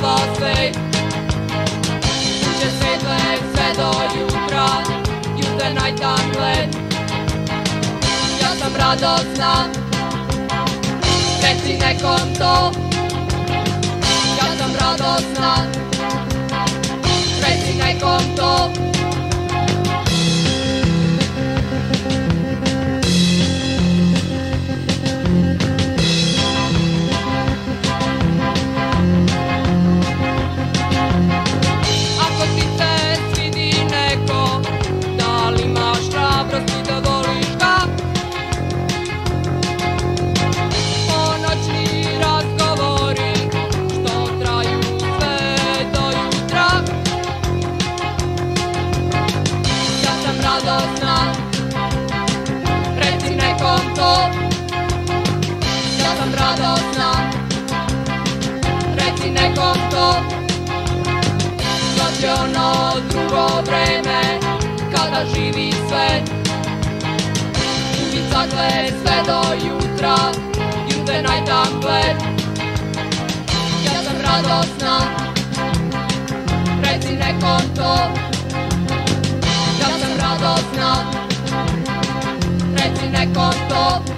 szabad fej Sötétleg fed a lyukra Jut a nagy tangled Ja sam radosna Reci nekom to Ja sam radosna Reci nekom to drugo vreme Kada živi svet. Ubicakle sve do jutra Ljude najtamble Ja sam radosna Reci nekom to. Ja sam radosna Reci nekom to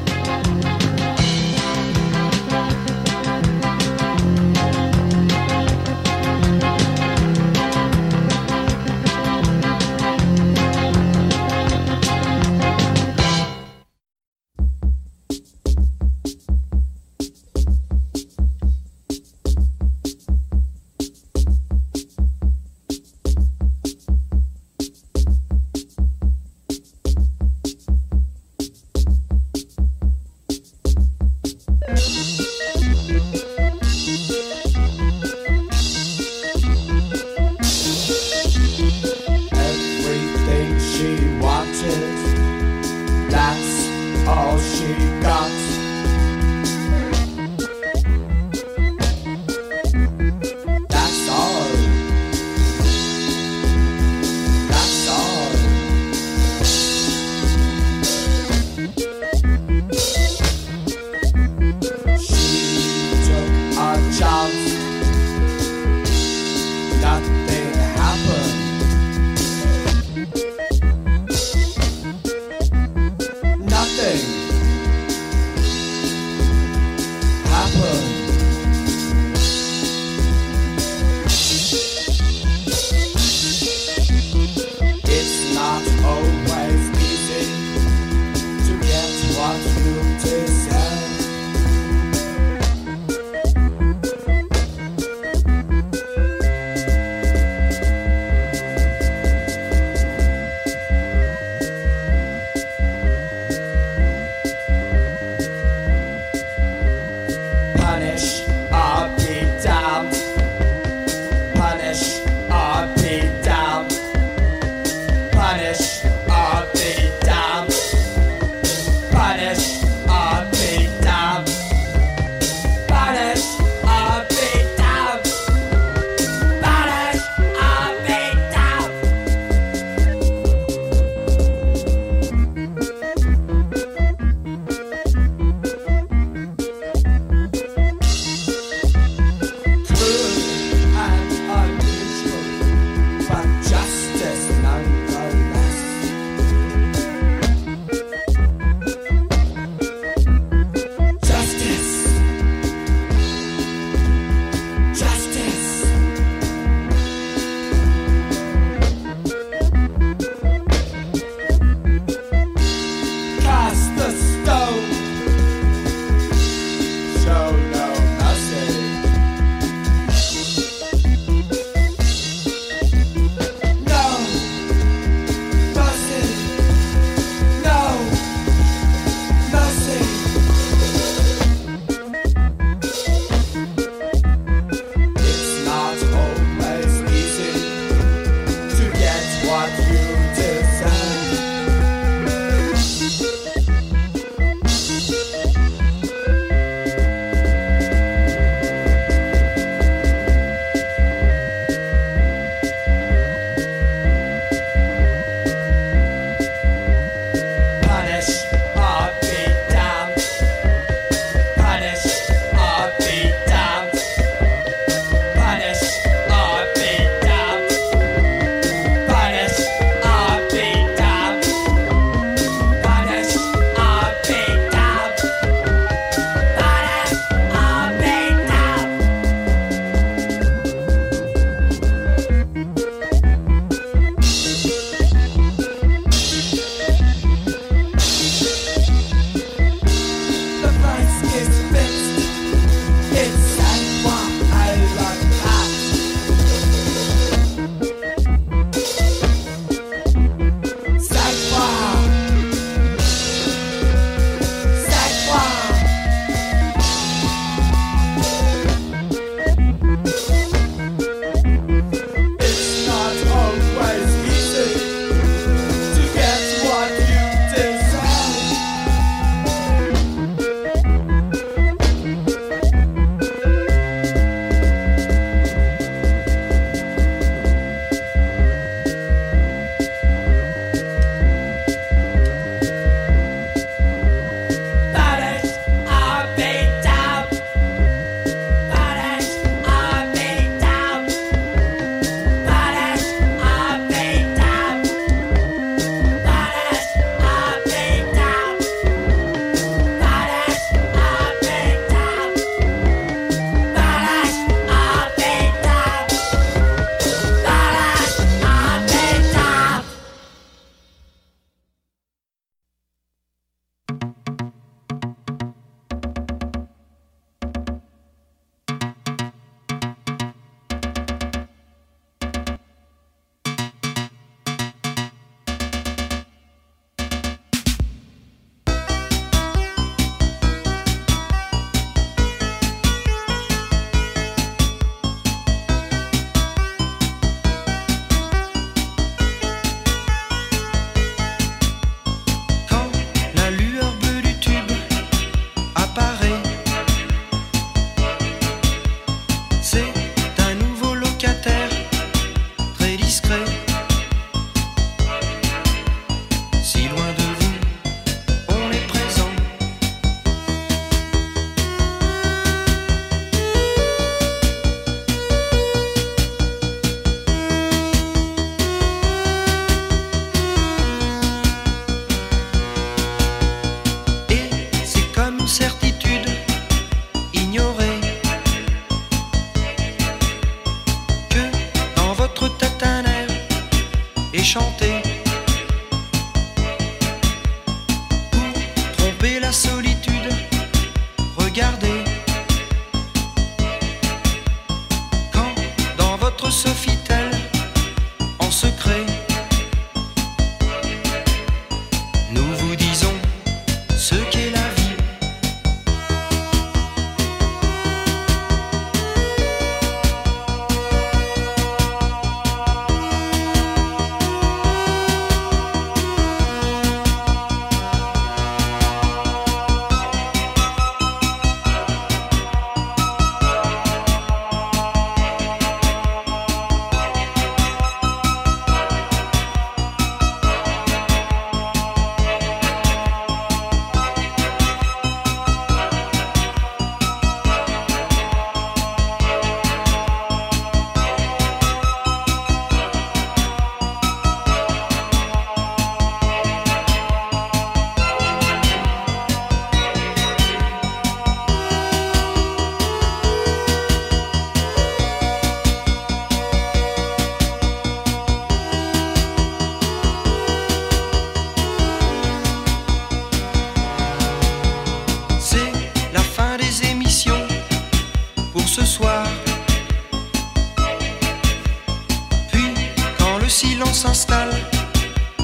s'installe,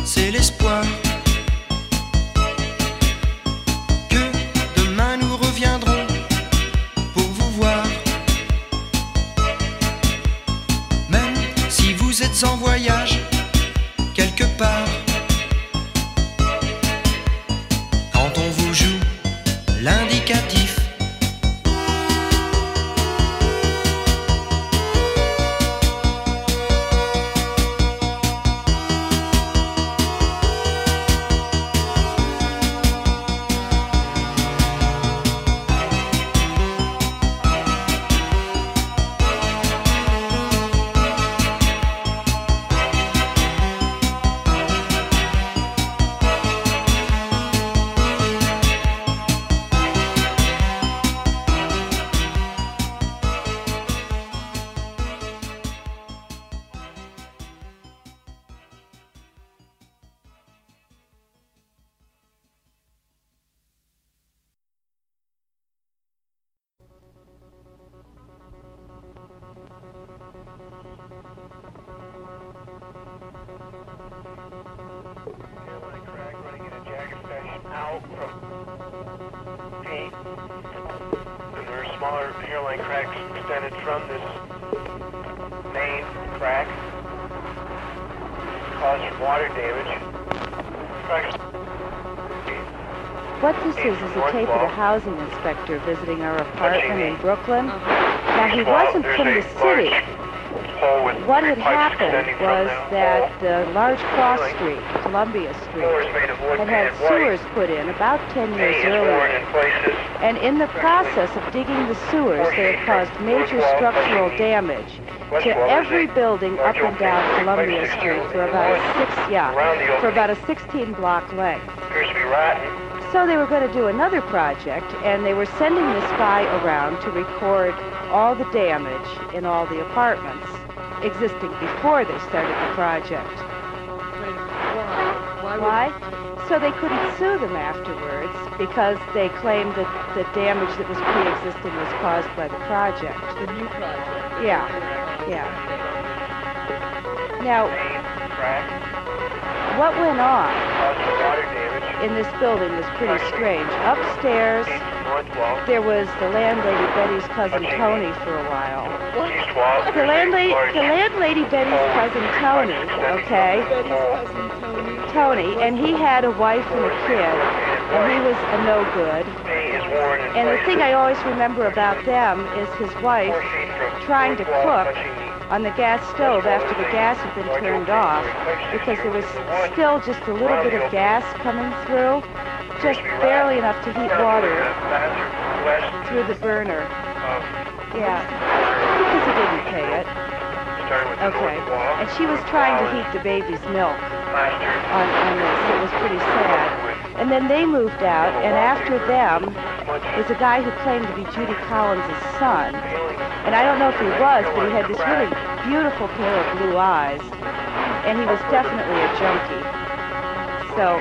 c'est l'espoir. Inspector visiting our apartment in Brooklyn. Now he wasn't from the city. What had happened was that the large cross street, Columbia Street, made of wood had had sewers put in about 10 years earlier. And in the process of digging the sewers, they had caused major structural damage to every building up and down Columbia Street for about a six, yeah, for about a 16 block length. Appears to be rotten. So they were going to do another project, and they were sending this guy around to record all the damage in all the apartments existing before they started the project. Why? Why? Why? So they couldn't sue them afterwards because they claimed that the damage that was pre-existing was caused by the project. The new project? Yeah, yeah. Now, what went on Caused water damage. In this building was pretty strange. Upstairs, there was the landlady Betty's cousin Tony for a while. The landlady, the landlady Betty's cousin Tony, okay, Tony. And he had a wife and a kid, and he was a no good. Paint is worn in And the thing I always remember about them is his wife Four feet from trying to cook on the gas stove after the gas had been turned off because there was still just a little bit of gas coming through, just barely enough to heat water through the burner. Yeah, because he didn't pay it. Okay. And she was trying to heat the baby's milk on, on this. It was pretty sad. And then they moved out, and after them was a guy who claimed to be Judy Collins' son. And I don't know if he was, but he had this really beautiful pair of blue eyes. And he was definitely a junkie. So,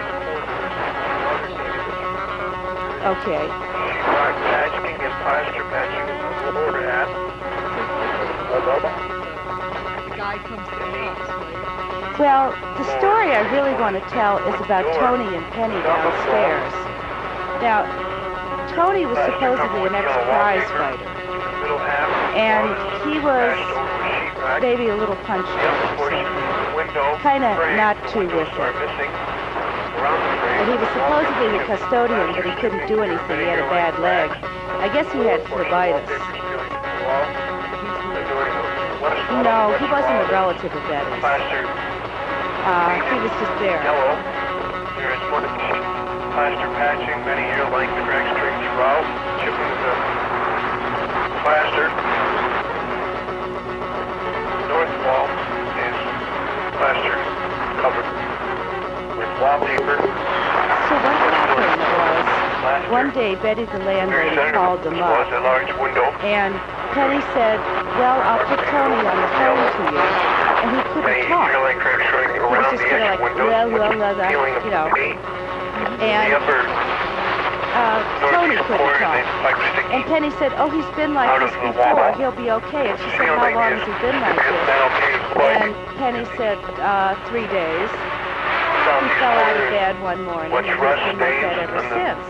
okay. Well, the story I really want to tell is about Tony and Penny downstairs. Now, Tony was supposedly an ex-prize fighter. And he was maybe a little punchy, The something. of the not too with it. The. And he was supposedly the custodian, but he couldn't do anything. He had a bad leg. I guess he had phlebitis. No, he wasn't a relative of that. Uh, he was just there. yellow. There is plaster patching, many year length crack strings throughout, chipping the plaster. North wall is plaster covered with wallpaper. So what happened was, one day Betty the landlady called them was up, a large window. and Penny said, well, I'll put Tony on the phone to you. And he couldn't talk. year-length crack just kinda like, windows blah, with blah, the blah, blah, feeling of you know. And uh, Tony couldn't talk. like. And Penny said, oh, he's been like this before. He'll be okay. And she said, how long has he been like this? That okay? Like, And Penny said, uh, three days. He fell out of bed one morning, and he's been like that ever since.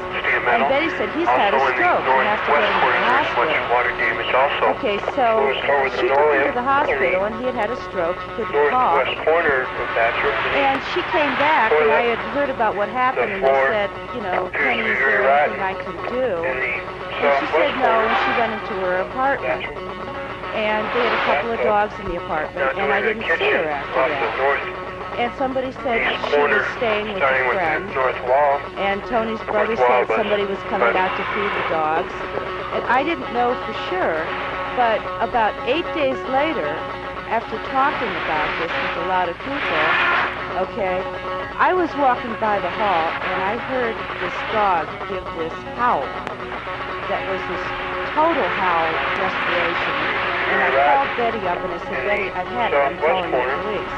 And Betty said he's had a Also in the stroke. He has to go to the corner, there's much hospital. water damage also. Okay, so Goes over the she took him to the hospital, and he had had a stroke. He couldn't talk. Northwest corner of Bathurst. And she came back, and I had heard about what happened, and they said, you know, Penny, is there anything. I can do? And she said no, and she went into her apartment. And they had a couple of dogs in the apartment, and I didn't see her after that. And somebody said she was staying with a friend. the north wall. And Tony's brother said somebody was coming out to feed the dogs. And I didn't know for sure, but about eight days later, after talking about this with a lot of people, okay, I was walking by the hall and I heard this dog give this howl that was this total howl desperation. And I called Betty up and I said, Betty, I've had it. I'm calling the police.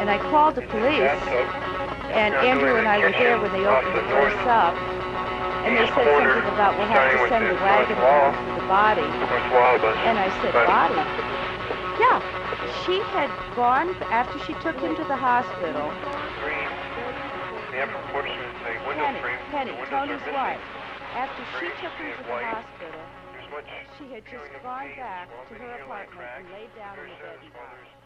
And I called the police and Andrew and I were there when they opened the place up. And they said something about we'll have to send the wagon around for the body. North wall, but And I said, body? Yeah. She had gone, after she took him to the hospital, green. The upper portion is a window Penny. Penny, Tony's wife, after she took him to the hospital, she had just gone back to her apartment and laid down in the bed and died.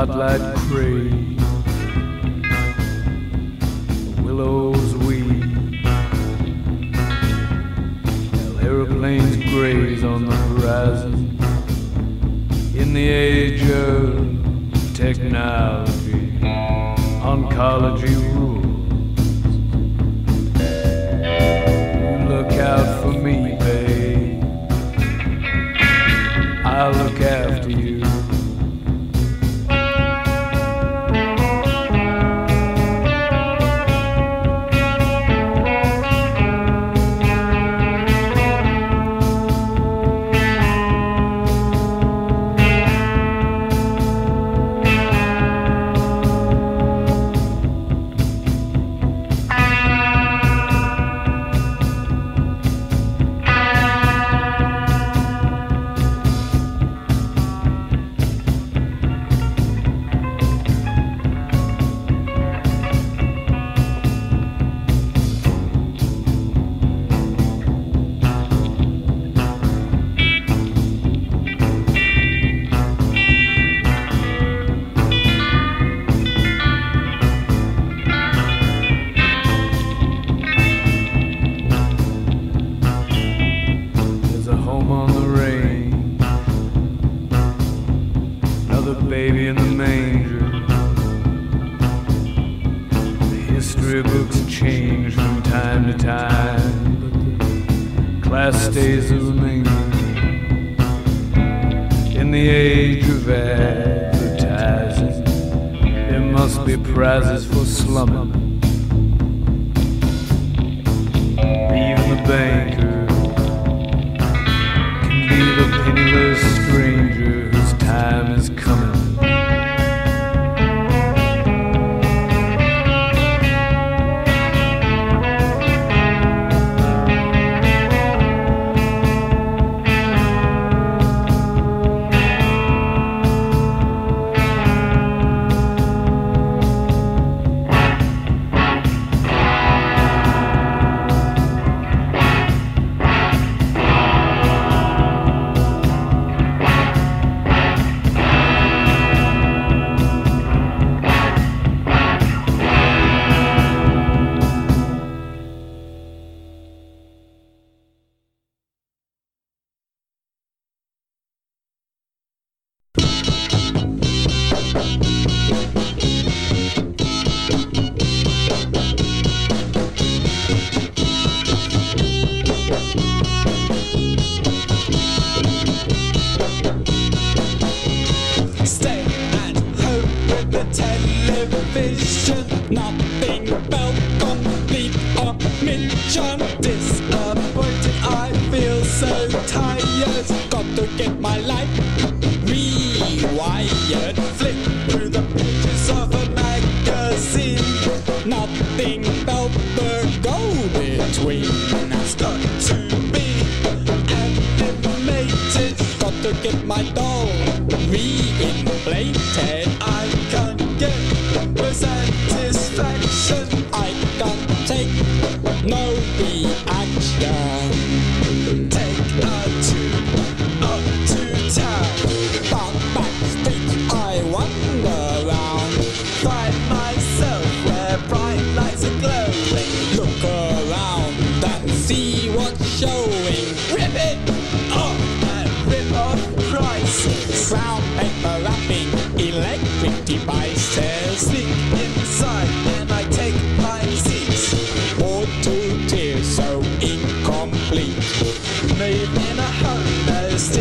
Spotlight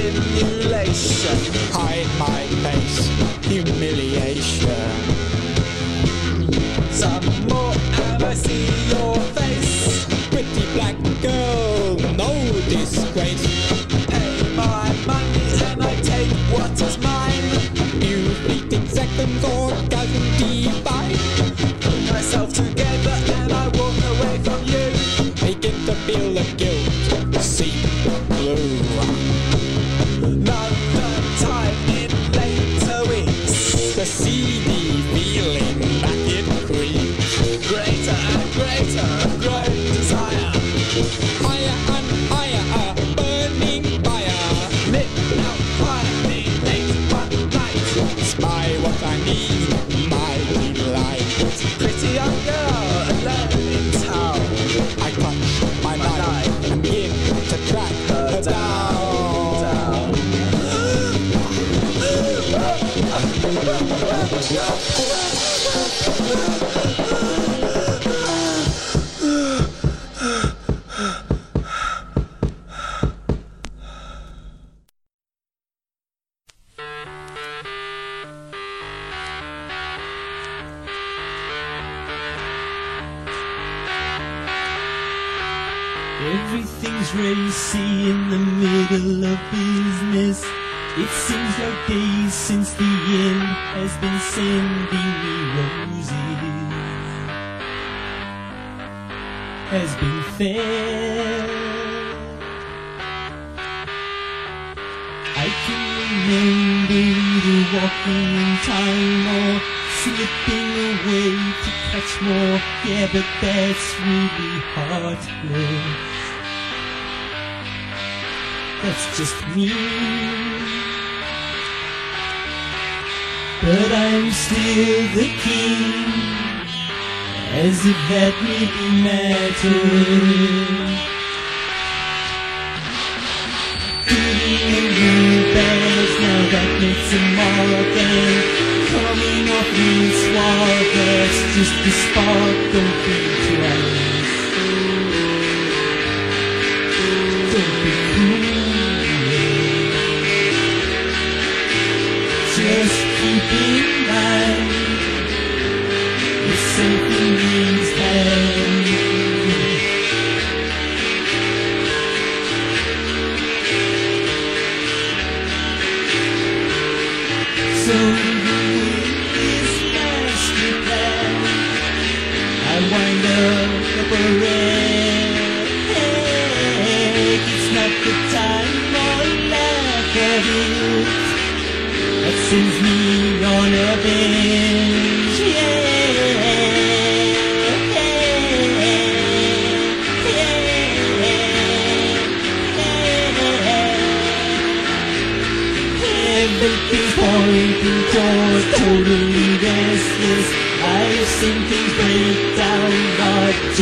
no Yeah, but that's really heartless. That's just me. But I'm still the king, as if that really mattered. And blue bags, now that makes a mark and coming up in swag That's just the spark, don't be jealous Don't be cruel. Just keep it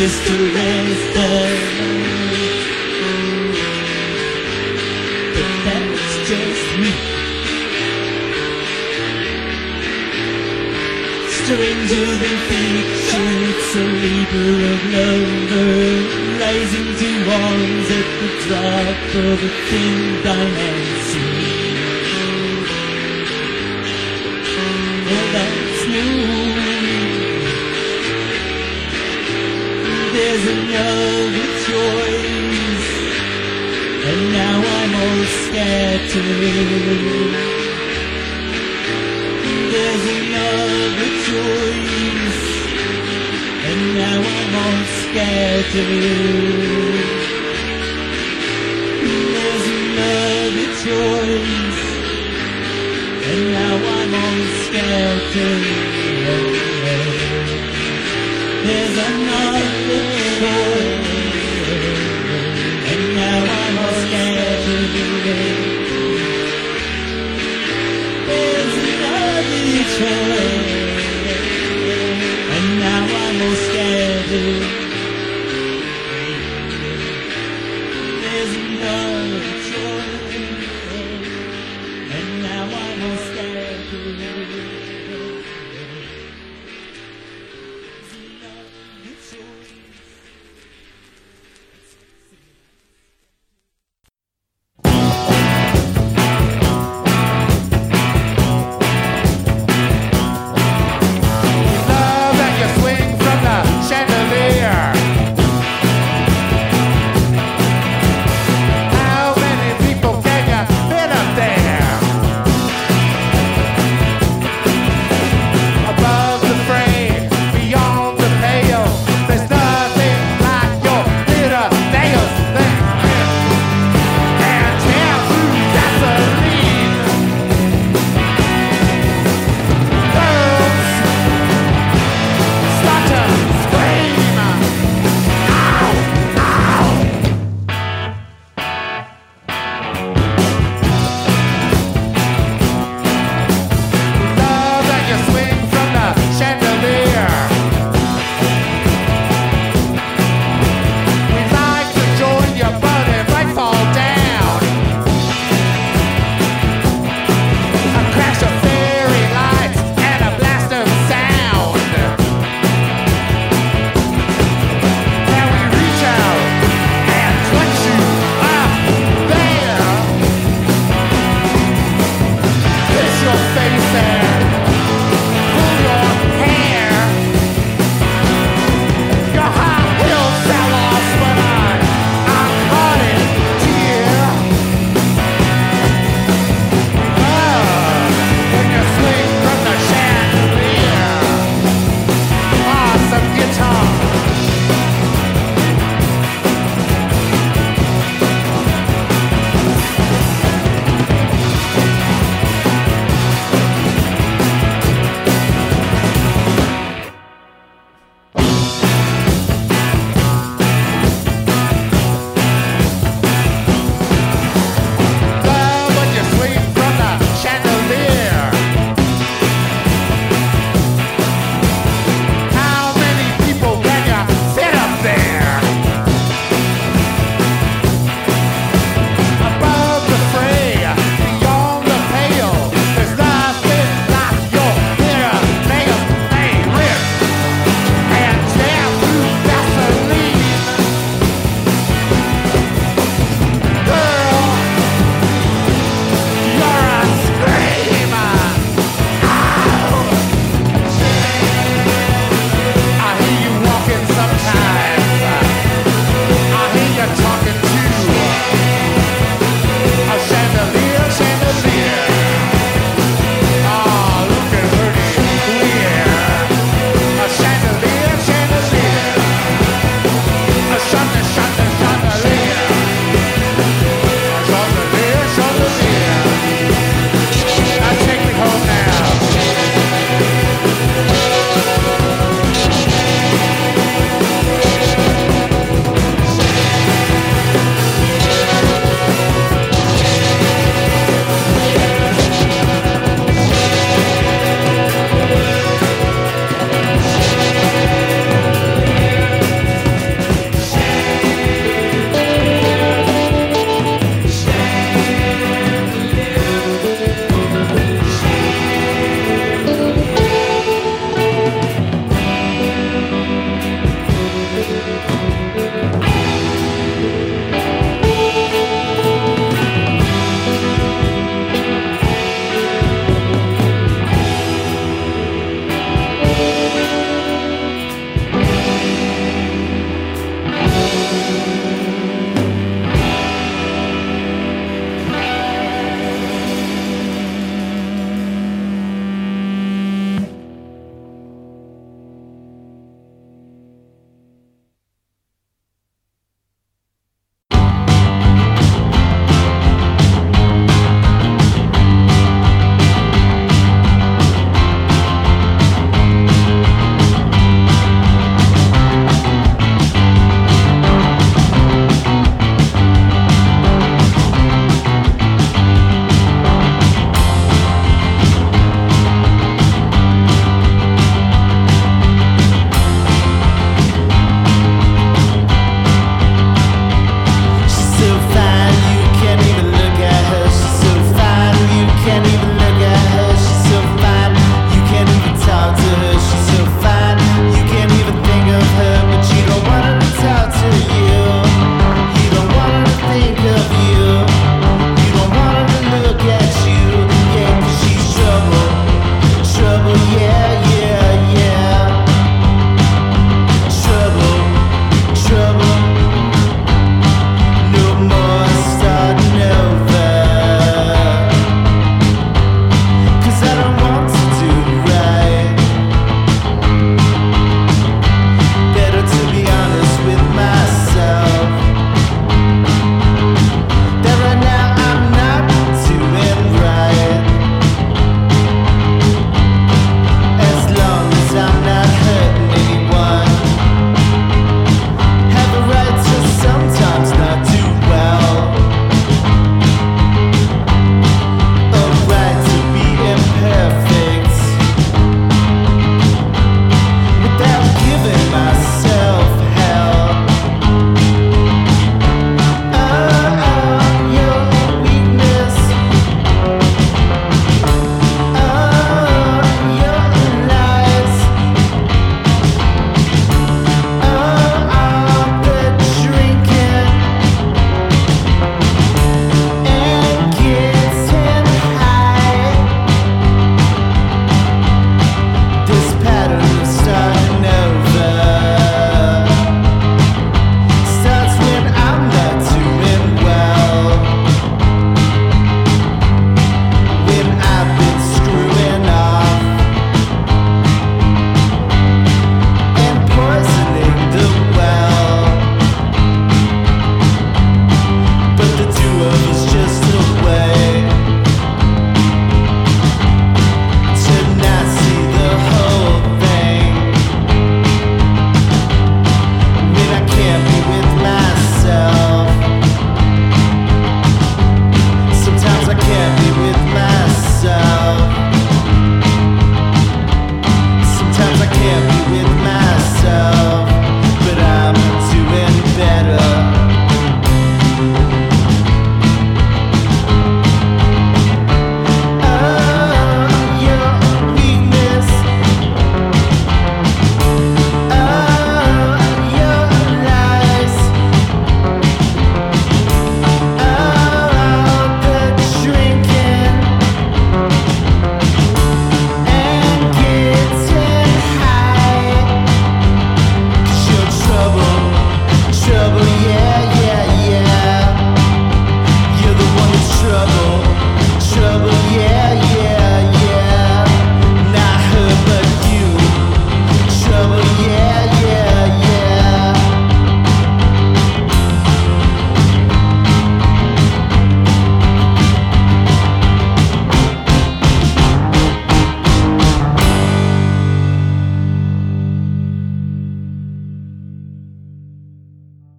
just to rest But that's just me. Stranger than fiction, it's a labor of lover, rising to arms at the drop of a thin diamond There's another choice, and now I'm all scattered. There's another choice, and now I'm all scattered. There's another choice, and now I'm all scattered. There's another and now I'm all scattered.